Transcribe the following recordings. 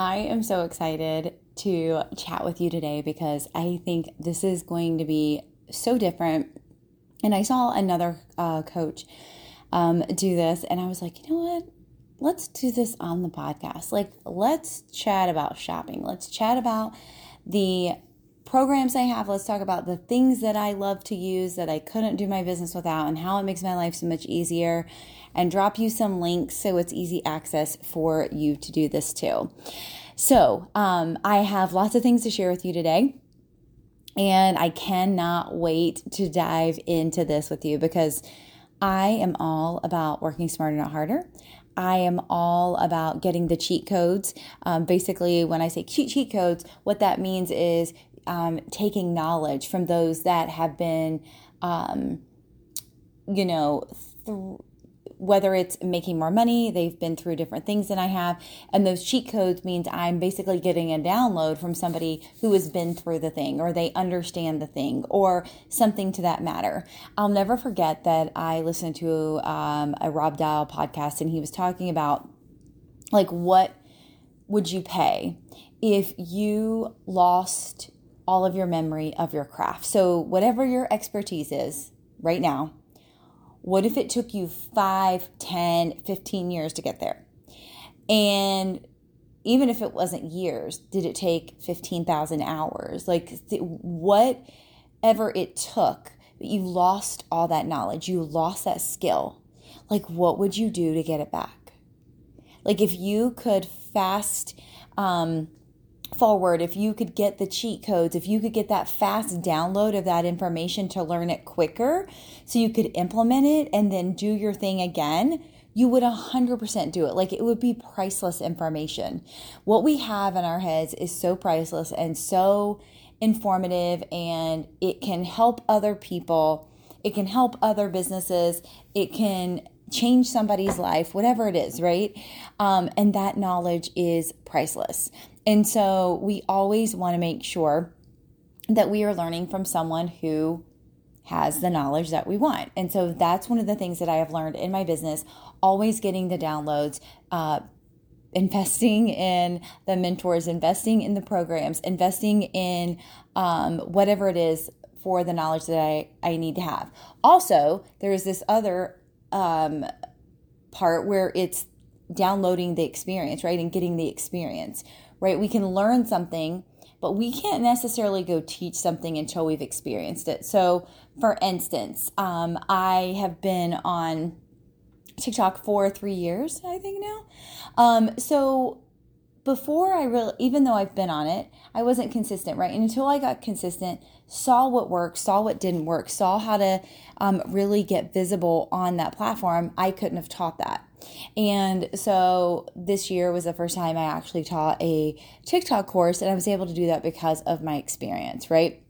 I am so excited to chat with you today because I think this is going to be so different. And I saw another uh, coach um, do this, and I was like, you know what? Let's do this on the podcast. Like, let's chat about shopping. Let's chat about the programs I have. Let's talk about the things that I love to use that I couldn't do my business without and how it makes my life so much easier and drop you some links so it's easy access for you to do this too. So, um, I have lots of things to share with you today. And I cannot wait to dive into this with you because I am all about working smarter, not harder. I am all about getting the cheat codes. Um, basically, when I say cheat cheat codes, what that means is um, taking knowledge from those that have been, um, you know, th- whether it's making more money, they've been through different things than I have. And those cheat codes means I'm basically getting a download from somebody who has been through the thing or they understand the thing or something to that matter. I'll never forget that I listened to um, a Rob Dial podcast and he was talking about like what would you pay if you lost all of your memory of your craft. So, whatever your expertise is right now, what if it took you 5, 10, 15 years to get there? And even if it wasn't years, did it take 15,000 hours? Like, th- whatever it took, you lost all that knowledge, you lost that skill. Like, what would you do to get it back? Like, if you could fast, um, forward, if you could get the cheat codes, if you could get that fast download of that information to learn it quicker so you could implement it and then do your thing again, you would 100% do it. Like it would be priceless information. What we have in our heads is so priceless and so informative, and it can help other people. It can help other businesses. It can change somebody's life, whatever it is, right? Um, and that knowledge is priceless. And so we always want to make sure that we are learning from someone who has the knowledge that we want. And so that's one of the things that I have learned in my business, always getting the downloads, uh, investing in the mentors, investing in the programs, investing in um, whatever it is for the knowledge that I, I need to have. Also, there is this other um, part where it's downloading the experience, right? And getting the experience, right? We can learn something, but we can't necessarily go teach something until we've experienced it. So, for instance, um, I have been on TikTok for three years, I think now. Um, so, before I really, even though I've been on it, I wasn't consistent, right? And until I got consistent, saw what worked, saw what didn't work, saw how to um, really get visible on that platform, I couldn't have taught that. And so this year was the first time I actually taught a TikTok course, and I was able to do that because of my experience, right?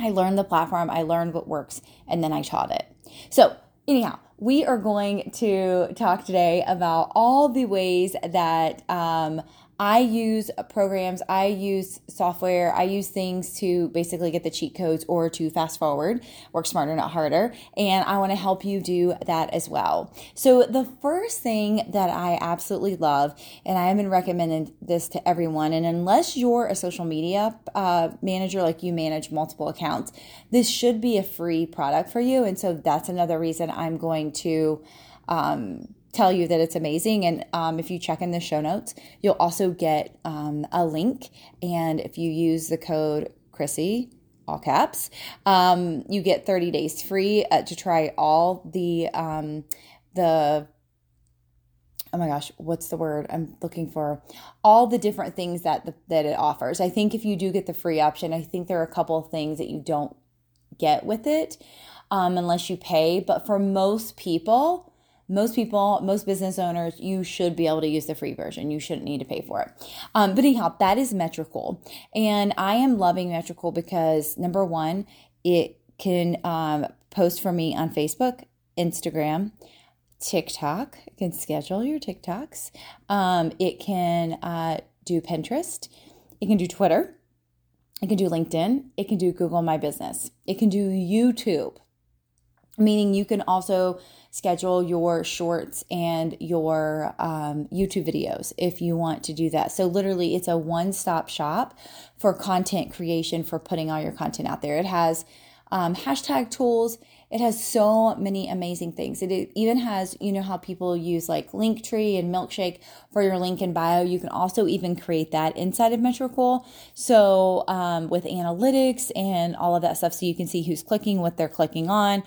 I learned the platform, I learned what works, and then I taught it. So, anyhow, we are going to talk today about all the ways that um, I use programs, I use software, I use things to basically get the cheat codes or to fast forward, work smarter, not harder. And I want to help you do that as well. So, the first thing that I absolutely love, and I have been recommending this to everyone, and unless you're a social media uh, manager, like you manage multiple accounts, this should be a free product for you. And so, that's another reason I'm going to. Um, tell you that it's amazing. And um, if you check in the show notes, you'll also get um, a link. And if you use the code Crissy, all caps, um, you get 30 days free uh, to try all the um, the oh my gosh, what's the word I'm looking for? All the different things that the, that it offers. I think if you do get the free option, I think there are a couple of things that you don't get with it um, unless you pay. But for most people, most people, most business owners, you should be able to use the free version. You shouldn't need to pay for it. Um, but anyhow, that is Metricool. And I am loving Metricool because number one, it can um, post for me on Facebook, Instagram, TikTok. It can schedule your TikToks. Um, it can uh, do Pinterest. It can do Twitter. It can do LinkedIn. It can do Google My Business. It can do YouTube meaning you can also schedule your shorts and your um, YouTube videos if you want to do that. So, literally, it's a one stop shop for content creation for putting all your content out there. It has um, hashtag tools. It has so many amazing things. It even has, you know, how people use like Linktree and Milkshake for your link in bio. You can also even create that inside of Metricool. So, um, with analytics and all of that stuff, so you can see who's clicking, what they're clicking on,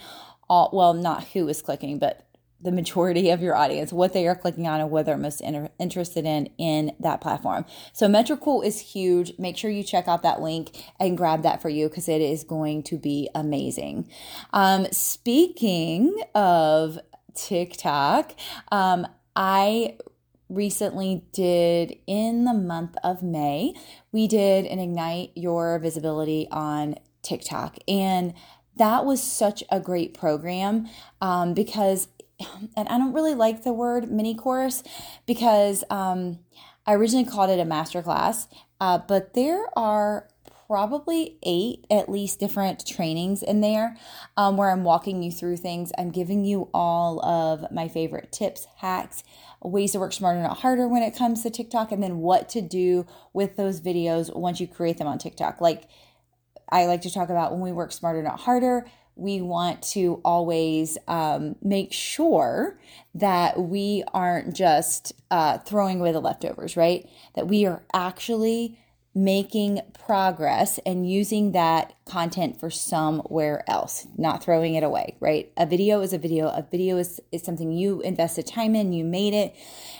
all, well, not who is clicking, but the majority of your audience, what they are clicking on and what they're most inter- interested in in that platform. So Metricool is huge. Make sure you check out that link and grab that for you because it is going to be amazing. Um, speaking of TikTok, um, I recently did in the month of May, we did an Ignite Your Visibility on TikTok. And that was such a great program um, because, and I don't really like the word mini course because um, I originally called it a masterclass, uh, but there are probably eight at least different trainings in there um, where I'm walking you through things. I'm giving you all of my favorite tips, hacks, ways to work smarter, not harder when it comes to TikTok, and then what to do with those videos once you create them on TikTok. Like, I like to talk about when we work smarter, not harder. We want to always um, make sure that we aren't just uh, throwing away the leftovers, right? That we are actually making progress and using that content for somewhere else, not throwing it away, right? A video is a video. A video is, is something you invested time in, you made it,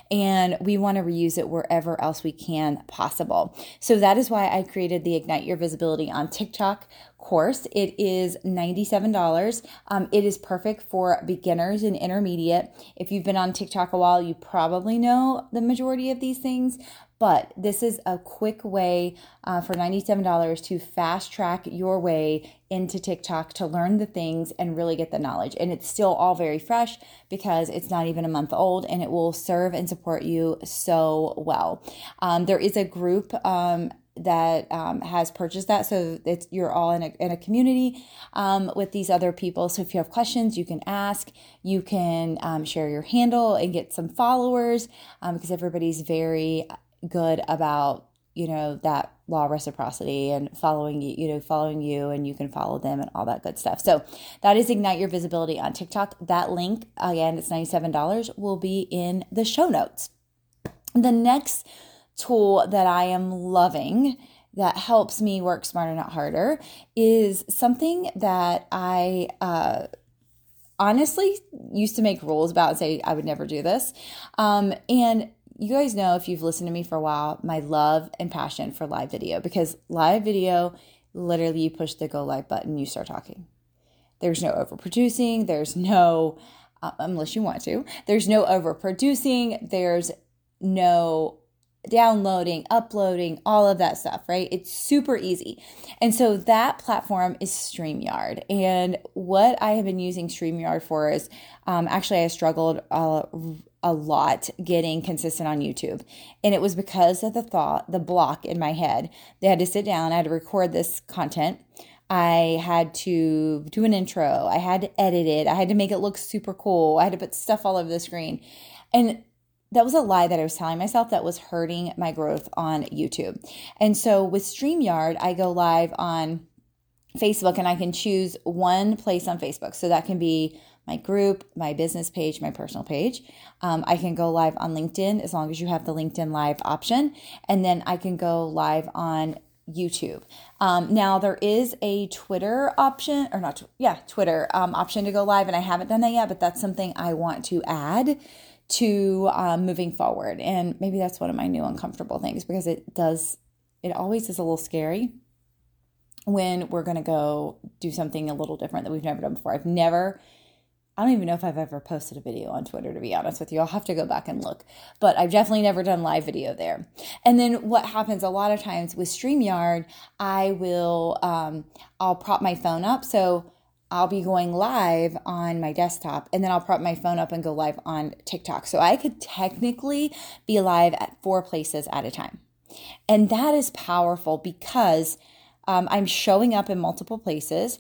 and we want to reuse it wherever else we can possible. So that is why I created the Ignite Your Visibility on TikTok course. It is $97. Um, it is perfect for beginners and intermediate. If you've been on TikTok a while, you probably know the majority of these things, but this is a quick way uh, for $97 to fast track your way into TikTok to learn the things and really get the knowledge. And it's still all very fresh because it's not even a month old and it will serve and support you so well. Um, there is a group. Um, that um, has purchased that so you're all in a, in a community um, with these other people so if you have questions you can ask you can um, share your handle and get some followers because um, everybody's very good about you know that law reciprocity and following you you know following you and you can follow them and all that good stuff. So that is ignite your visibility on tiktok. That link again it's $97 will be in the show notes. The next tool that i am loving that helps me work smarter not harder is something that i uh, honestly used to make rules about and say i would never do this. Um, and you guys know if you've listened to me for a while, my love and passion for live video because live video, literally, you push the go live button, you start talking. There's no overproducing, there's no, uh, unless you want to, there's no overproducing, there's no downloading, uploading, all of that stuff, right? It's super easy. And so that platform is StreamYard. And what I have been using StreamYard for is um, actually, I struggled uh, a lot getting consistent on YouTube. And it was because of the thought, the block in my head. They had to sit down, I had to record this content. I had to do an intro. I had to edit it. I had to make it look super cool. I had to put stuff all over the screen. And that was a lie that I was telling myself that was hurting my growth on YouTube. And so with StreamYard, I go live on Facebook and I can choose one place on Facebook. So that can be my group, my business page, my personal page. Um, I can go live on LinkedIn as long as you have the LinkedIn Live option. And then I can go live on YouTube. Um, now there is a Twitter option, or not, yeah, Twitter um, option to go live, and I haven't done that yet, but that's something I want to add to um, moving forward. And maybe that's one of my new uncomfortable things because it does, it always is a little scary when we're going to go do something a little different that we've never done before. I've never I don't even know if I've ever posted a video on Twitter, to be honest with you. I'll have to go back and look. But I've definitely never done live video there. And then what happens a lot of times with StreamYard, I will, um, I'll prop my phone up. So I'll be going live on my desktop and then I'll prop my phone up and go live on TikTok. So I could technically be live at four places at a time. And that is powerful because um, I'm showing up in multiple places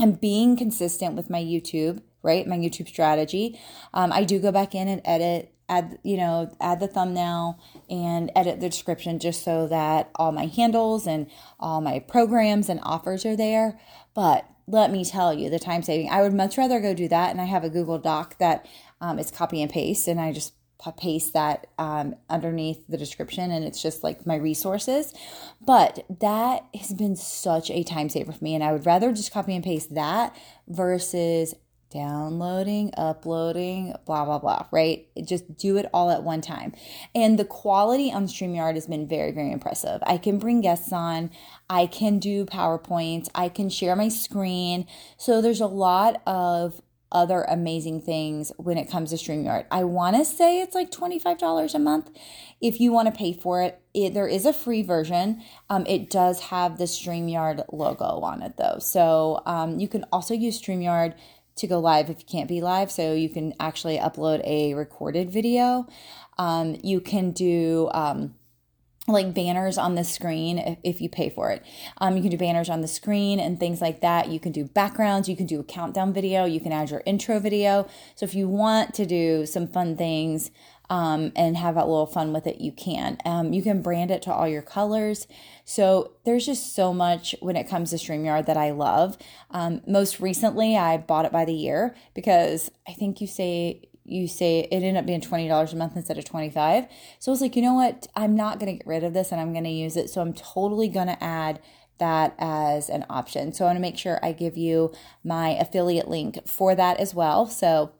I'm being consistent with my YouTube, right? My YouTube strategy. Um, I do go back in and edit add you know add the thumbnail and edit the description just so that all my handles and all my programs and offers are there but let me tell you the time saving i would much rather go do that and i have a google doc that um, is copy and paste and i just paste that um, underneath the description and it's just like my resources but that has been such a time saver for me and i would rather just copy and paste that versus downloading, uploading, blah, blah, blah, right? Just do it all at one time. And the quality on StreamYard has been very, very impressive. I can bring guests on, I can do PowerPoints, I can share my screen. So there's a lot of other amazing things when it comes to StreamYard. I want to say it's like $25 a month if you want to pay for it. it there is a free version. Um, it does have the StreamYard logo on it though. So um, you can also use StreamYard to go live if you can't be live. So you can actually upload a recorded video. Um, you can do um, like banners on the screen if, if you pay for it. Um, you can do banners on the screen and things like that. You can do backgrounds. You can do a countdown video. You can add your intro video. So if you want to do some fun things, um, and have a little fun with it, you can. Um, you can brand it to all your colors. So there's just so much when it comes to StreamYard that I love. Um, most recently, I bought it by the year because I think you say you say it ended up being $20 a month instead of 25 so i was like you know what i'm not going to get rid of this and i'm going to use it so i'm totally going to add that as an option so i want to make sure i give you my affiliate link for that as well so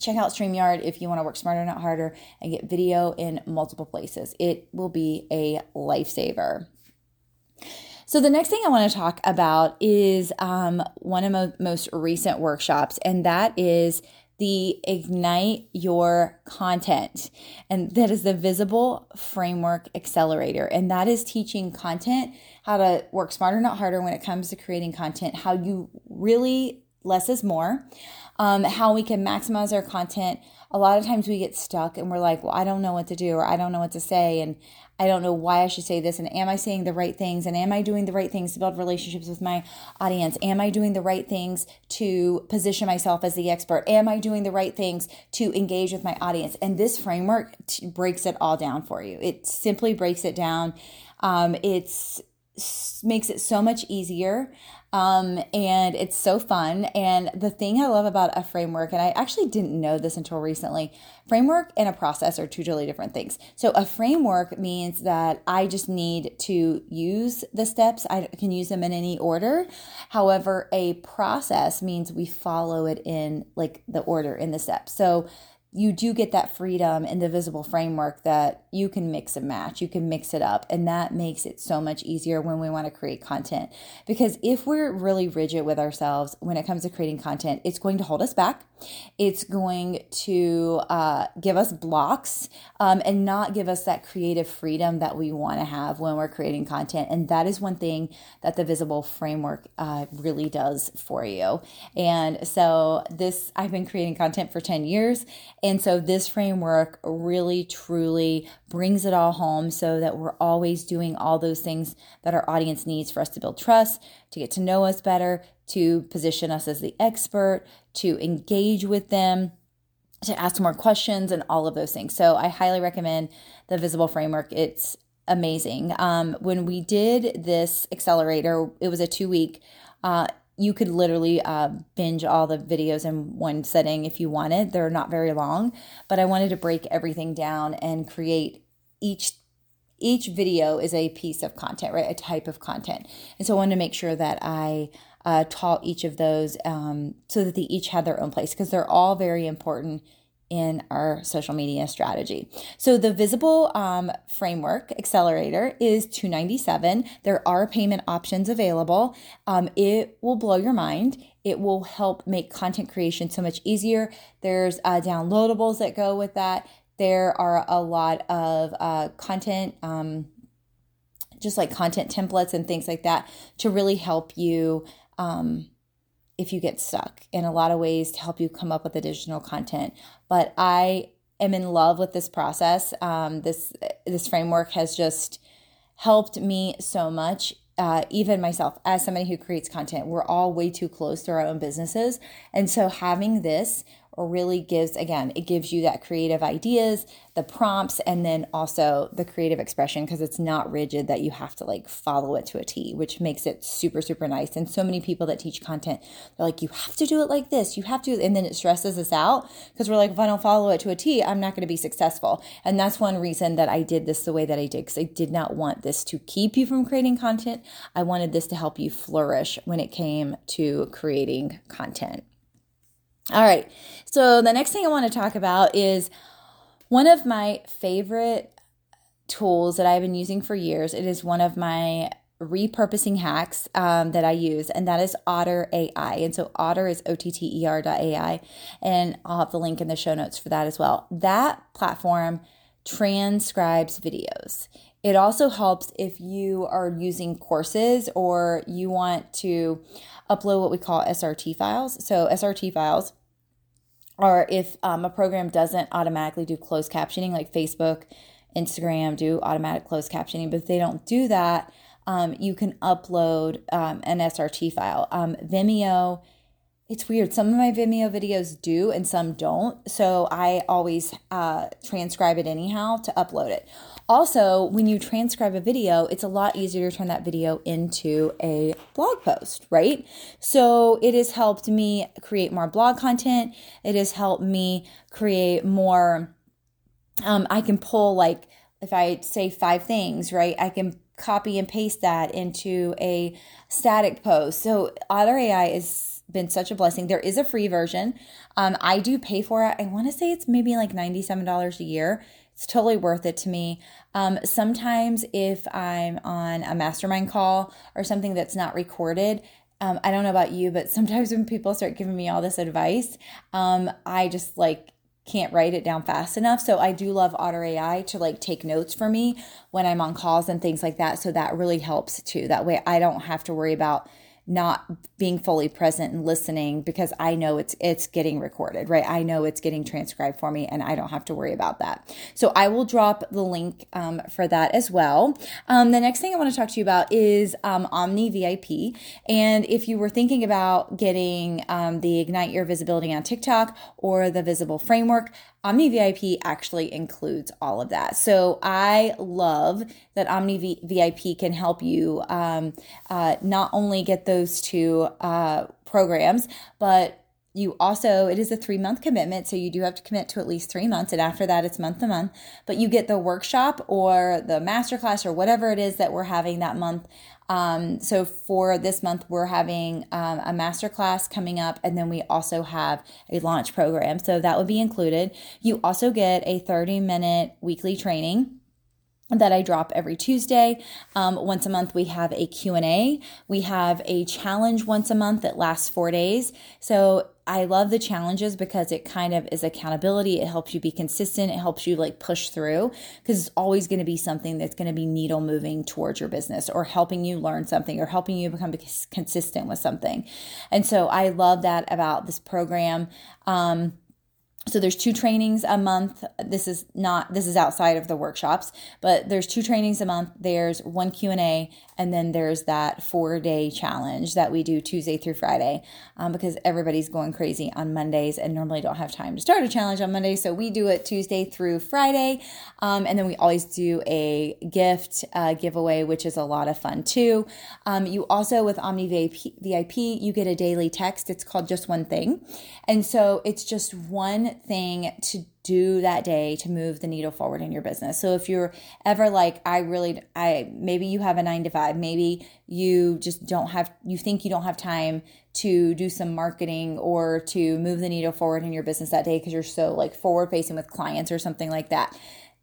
check out StreamYard if you want to work smarter, not harder, and get video in multiple places. It will be a lifesaver. So, the next thing I want to talk about is um, one of my most recent workshops, and that is the Ignite Your Content. And that is the Visible Framework Accelerator. And that is teaching content how to work smarter, not harder when it comes to creating content, how you really less is more um, how we can maximize our content. A lot of times we get stuck and we're like, well, I don't know what to do or I don't know what to say and I don't know why I should say this and am I saying the right things and am I doing the right things to build relationships with my audience? Am I doing the right things to position myself as the expert? Am I doing the right things to engage with my audience? And this framework t- breaks it all down for you. It simply breaks it down. Um, it's makes it so much easier um, and it's so fun. And the thing I love about a framework, and I actually didn't know this until recently, framework and a process are two totally different things. So a framework means that I just need to use the steps. I can use them in any order. However, a process means we follow it in like the order in the steps. So you do get that freedom in the visible framework that you can mix and match, you can mix it up, and that makes it so much easier when we want to create content. Because if we're really rigid with ourselves when it comes to creating content, it's going to hold us back. It's going to uh, give us blocks um, and not give us that creative freedom that we want to have when we're creating content. And that is one thing that the visible framework uh, really does for you. And so, this, I've been creating content for 10 years and so this framework really truly brings it all home so that we're always doing all those things that our audience needs for us to build trust, to get to know us better, to position us as the expert, to engage with them, to ask more questions, and all of those things. So I highly recommend the Visible Framework. It's amazing. Um, when we did this accelerator, it was a two week. Uh, you could literally uh, binge all the videos in one setting if you wanted. They're not very long, but I wanted to break everything down and create each each video is a piece of content, right? A type of content, and so I wanted to make sure that I uh, taught each of those um, so that they each had their own place because they're all very important in our social media strategy. So the visible um, framework accelerator is 297. There are payment options available. Um, it will blow your mind. It will help make content creation so much easier. There's uh, downloadables that go with that. There are a lot of uh, content, um, just like content templates and things like that, to really help you um, if you get stuck in a lot of ways to help you come up with additional content. But I am in love with this process. Um, this this framework has just helped me so much uh, even myself, as somebody who creates content, we're all way too close to our own businesses. And so having this really gives, again, it gives you that creative ideas, the prompts, and then also the creative expression because it's not rigid that you have to like follow it to a T, which makes it super, super nice. And so many people that teach content, they're like, you have to do it like this, you have to, and then it stresses us out because we're like, if I don't follow it to a T, I'm not going to be successful. And that's one reason that I did this the way that I did because I did not want this to keep you from creating content. I wanted this to help you flourish when it came to creating content. All right. So the next thing I want to talk about is one of my favorite tools that I've been using for years. It is one of my repurposing hacks um, that I use, and that is Otter AI. And so Otter is O T T E R AI, and I'll have the link in the show notes for that as well. That platform transcribes videos. It also helps if you are using courses or you want to upload what we call SRT files. So, SRT files or if um, a program doesn't automatically do closed captioning, like Facebook, Instagram do automatic closed captioning, but if they don't do that, um, you can upload um, an SRT file. Um, Vimeo, it's weird. Some of my Vimeo videos do and some don't. So I always uh, transcribe it anyhow to upload it. Also, when you transcribe a video, it's a lot easier to turn that video into a blog post, right? So it has helped me create more blog content. It has helped me create more. Um, I can pull, like, if I say five things, right? I can copy and paste that into a static post. So Otter AI has been such a blessing. There is a free version. Um, I do pay for it. I want to say it's maybe like $97 a year. It's totally worth it to me. Um, sometimes, if I'm on a mastermind call or something that's not recorded, um, I don't know about you, but sometimes when people start giving me all this advice, um, I just like can't write it down fast enough. So I do love Otter AI to like take notes for me when I'm on calls and things like that. So that really helps too. That way I don't have to worry about not being fully present and listening because I know it's it's getting recorded, right? I know it's getting transcribed for me, and I don't have to worry about that. So I will drop the link um, for that as well. Um, the next thing I want to talk to you about is um, Omni VIP, and if you were thinking about getting um, the Ignite Your Visibility on TikTok or the Visible Framework, Omni VIP actually includes all of that. So I love that Omni VIP can help you um, uh, not only get those two uh, programs, but you also it is a three month commitment so you do have to commit to at least three months and after that it's month to month but you get the workshop or the masterclass or whatever it is that we're having that month um, so for this month, we're having um, a masterclass coming up, and then we also have a launch program. So that would be included. You also get a 30 minute weekly training that I drop every Tuesday. Um, once a month, we have a Q&A. We have a challenge once a month that lasts four days. So I love the challenges because it kind of is accountability. It helps you be consistent. It helps you like push through because it's always going to be something that's going to be needle moving towards your business or helping you learn something or helping you become consistent with something. And so I love that about this program. Um, so there's two trainings a month this is not this is outside of the workshops but there's two trainings a month there's one q&a and then there's that four day challenge that we do tuesday through friday um, because everybody's going crazy on mondays and normally don't have time to start a challenge on monday. So we do it tuesday through friday. Um, and then we always do a gift uh, giveaway which is a lot of fun too. Um, you also with omni VIP, vip you get a daily text. It's called just one thing. And so it's just one thing to do that day to move the needle forward in your business. So if you're ever like, I really, I, maybe you have a nine to five, maybe you just don't have, you think you don't have time to do some marketing or to move the needle forward in your business that day because you're so like forward facing with clients or something like that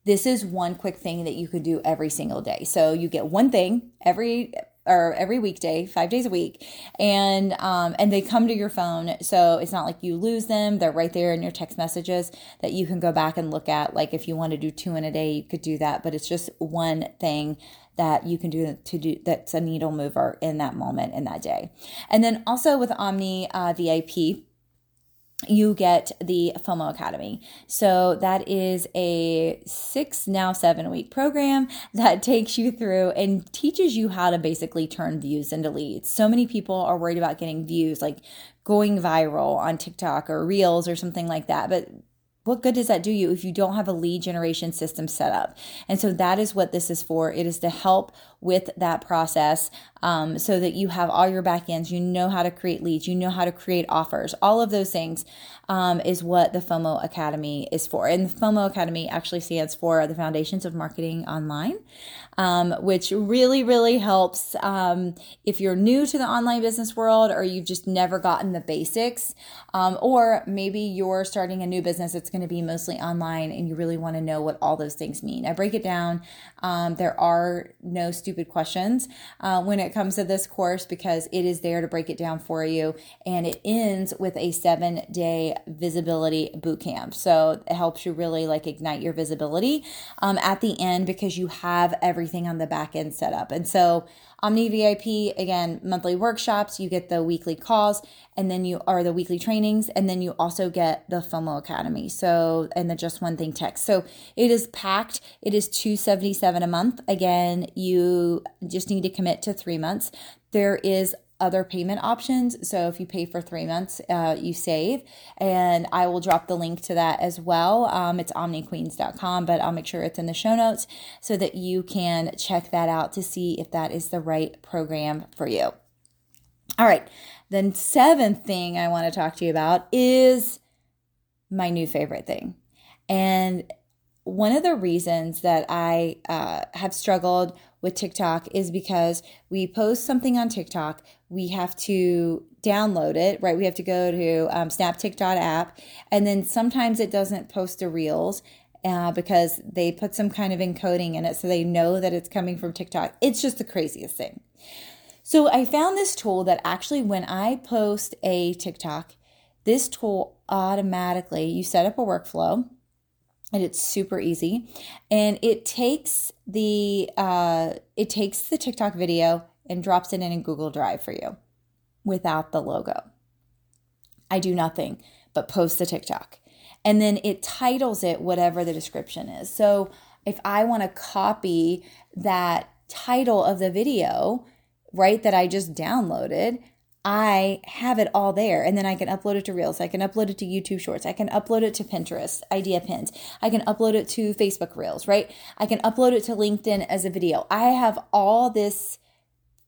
this is one quick thing that you could do every single day. So you get one thing every or every weekday, five days a week, and um, and they come to your phone. So it's not like you lose them; they're right there in your text messages that you can go back and look at. Like if you want to do two in a day, you could do that. But it's just one thing that you can do to do that's a needle mover in that moment in that day. And then also with Omni uh, VIP you get the FOMO Academy. So that is a six, now seven week program that takes you through and teaches you how to basically turn views into leads. So many people are worried about getting views, like going viral on TikTok or Reels or something like that. But what good does that do you if you don't have a lead generation system set up? And so that is what this is for. It is to help with that process um, so that you have all your back ends. You know how to create leads, you know how to create offers, all of those things um, is what the FOMO Academy is for. And the FOMO Academy actually stands for the Foundations of Marketing Online, um, which really, really helps um, if you're new to the online business world or you've just never gotten the basics, um, or maybe you're starting a new business that's going to be mostly online and you really want to know what all those things mean. I break it down. Um, there are no stupid questions uh, when it comes to this course because it is there to break it down for you. And it ends with a seven day visibility boot camp. So it helps you really like ignite your visibility um, at the end because you have everything on the back end set up. And so Omni VIP, again, monthly workshops, you get the weekly calls and then you are the weekly trainings and then you also get the FOMO Academy. So and the just one thing text. So it is packed. It is 277 a month. Again, you just need to commit to 3 months. There is other payment options. So if you pay for three months, uh, you save. And I will drop the link to that as well. Um, it's omniqueens.com, but I'll make sure it's in the show notes so that you can check that out to see if that is the right program for you. All right. The seventh thing I want to talk to you about is my new favorite thing. And one of the reasons that I uh, have struggled with TikTok is because we post something on TikTok, we have to download it, right? We have to go to um, app, and then sometimes it doesn't post the Reels. Uh, because they put some kind of encoding in it so they know that it's coming from TikTok. It's just the craziest thing. So I found this tool that actually, when I post a TikTok, this tool automatically, you set up a workflow and it's super easy. And it takes the uh, it takes the tiktok video and drops it in a google drive for you without the logo. I do nothing but post the tiktok. And then it titles it whatever the description is. So if i want to copy that title of the video right that i just downloaded I have it all there. And then I can upload it to Reels. I can upload it to YouTube Shorts. I can upload it to Pinterest, Idea Pins. I can upload it to Facebook Reels, right? I can upload it to LinkedIn as a video. I have all this,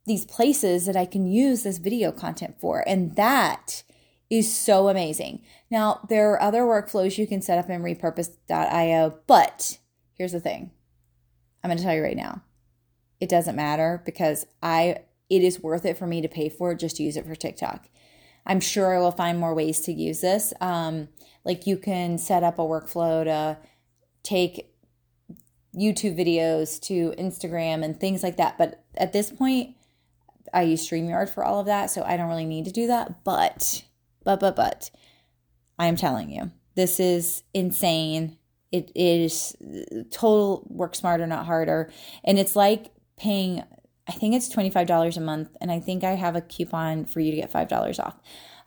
these places that I can use this video content for. And that is so amazing. Now, there are other workflows you can set up in repurpose.io, but here's the thing I'm going to tell you right now it doesn't matter because I it is worth it for me to pay for it just to use it for TikTok. I'm sure I will find more ways to use this. Um, like you can set up a workflow to take YouTube videos to Instagram and things like that. But at this point, I use StreamYard for all of that, so I don't really need to do that. But, but, but, but, I am telling you, this is insane. It is total work smarter, not harder. And it's like paying I think it's $25 a month. And I think I have a coupon for you to get $5 off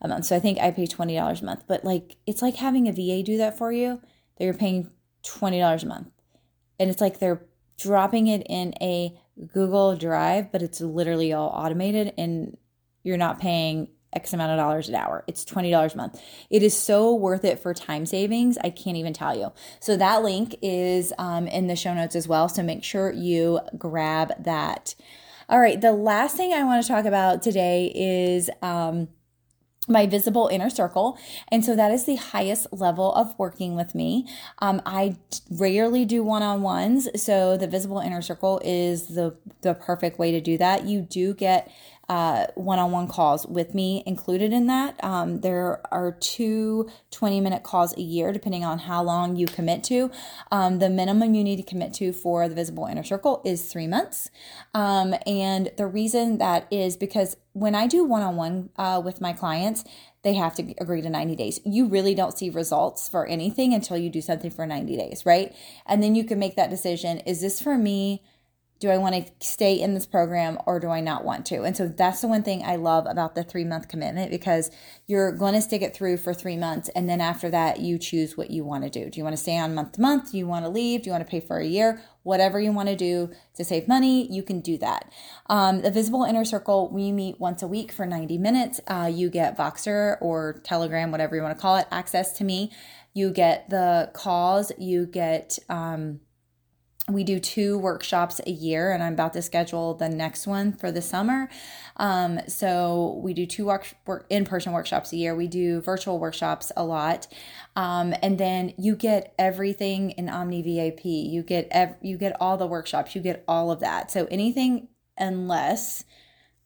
a month. So I think I pay $20 a month. But like, it's like having a VA do that for you, that you're paying $20 a month. And it's like they're dropping it in a Google Drive, but it's literally all automated and you're not paying X amount of dollars an hour. It's $20 a month. It is so worth it for time savings. I can't even tell you. So that link is um, in the show notes as well. So make sure you grab that. All right, the last thing I want to talk about today is um, my visible inner circle. And so that is the highest level of working with me. Um, I rarely do one on ones. So the visible inner circle is the, the perfect way to do that. You do get one on one calls with me included in that. Um, there are two 20 minute calls a year, depending on how long you commit to. Um, the minimum you need to commit to for the Visible Inner Circle is three months. Um, and the reason that is because when I do one on one with my clients, they have to agree to 90 days. You really don't see results for anything until you do something for 90 days, right? And then you can make that decision is this for me? Do I want to stay in this program or do I not want to? And so that's the one thing I love about the three month commitment because you're going to stick it through for three months. And then after that, you choose what you want to do. Do you want to stay on month to month? Do you want to leave? Do you want to pay for a year? Whatever you want to do to save money, you can do that. Um, the Visible Inner Circle, we meet once a week for 90 minutes. Uh, you get Voxer or Telegram, whatever you want to call it, access to me. You get the calls, you get, um, we do two workshops a year and i'm about to schedule the next one for the summer. Um, so we do two work, work, in-person workshops a year. We do virtual workshops a lot. Um, and then you get everything in omni vip you get ev- you get all the workshops. You get all of that. So anything unless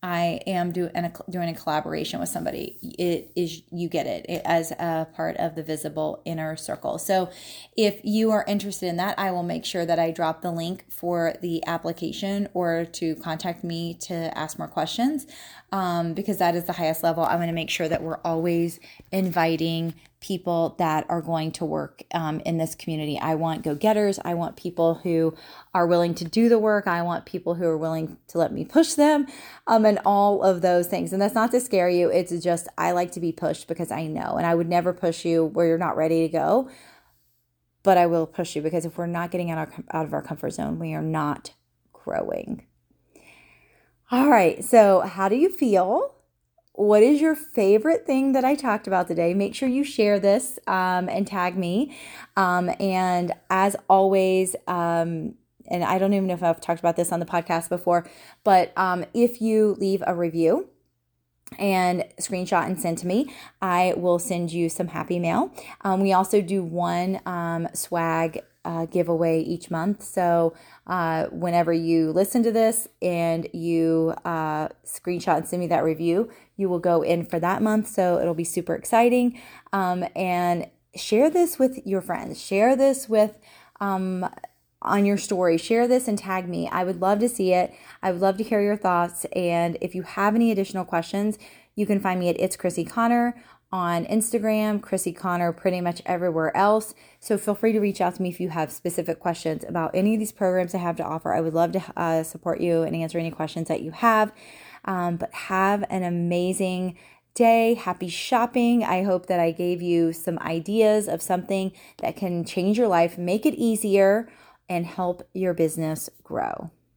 I am doing a collaboration with somebody, it is you get it, it, as a part of the visible inner circle. So, if you are interested in that, I will make sure that I drop the link for the application or to contact me to ask more questions um, because that is the highest level. I want to make sure that we're always inviting people that are going to work um, in this community. I want go getters. I want people who are willing to do the work. I want people who are willing to let me push them um, and all of those things. And that's not to scare you. It's just I like to be pushed because I know. And I would never push you where you're not ready to go. But I will push you because if we're not getting out, our, out of our comfort zone, we are not growing. All right. So, how do you feel? What is your favorite thing that I talked about today? Make sure you share this um, and tag me. Um, and as always, um, and I don't even know if I've talked about this on the podcast before, but um, if you leave a review, and screenshot and send to me. I will send you some happy mail. Um, we also do one um, swag uh, giveaway each month. So uh, whenever you listen to this and you uh, screenshot and send me that review, you will go in for that month. So it'll be super exciting. Um, and share this with your friends. Share this with um, on your story. Share this and tag me. I would love to see it. I would love to hear your thoughts. And if you have any additional questions, you can find me at It's Crissy Conner on Instagram, Crissy Conner, pretty much everywhere else. So feel free to reach out to me if you have specific questions about any of these programs I have to offer. I would love to uh, support you and answer any questions that you have. Um, but have an amazing day. Happy shopping. I hope that I gave you some ideas of something that can change your life, make it easier, and help your business grow.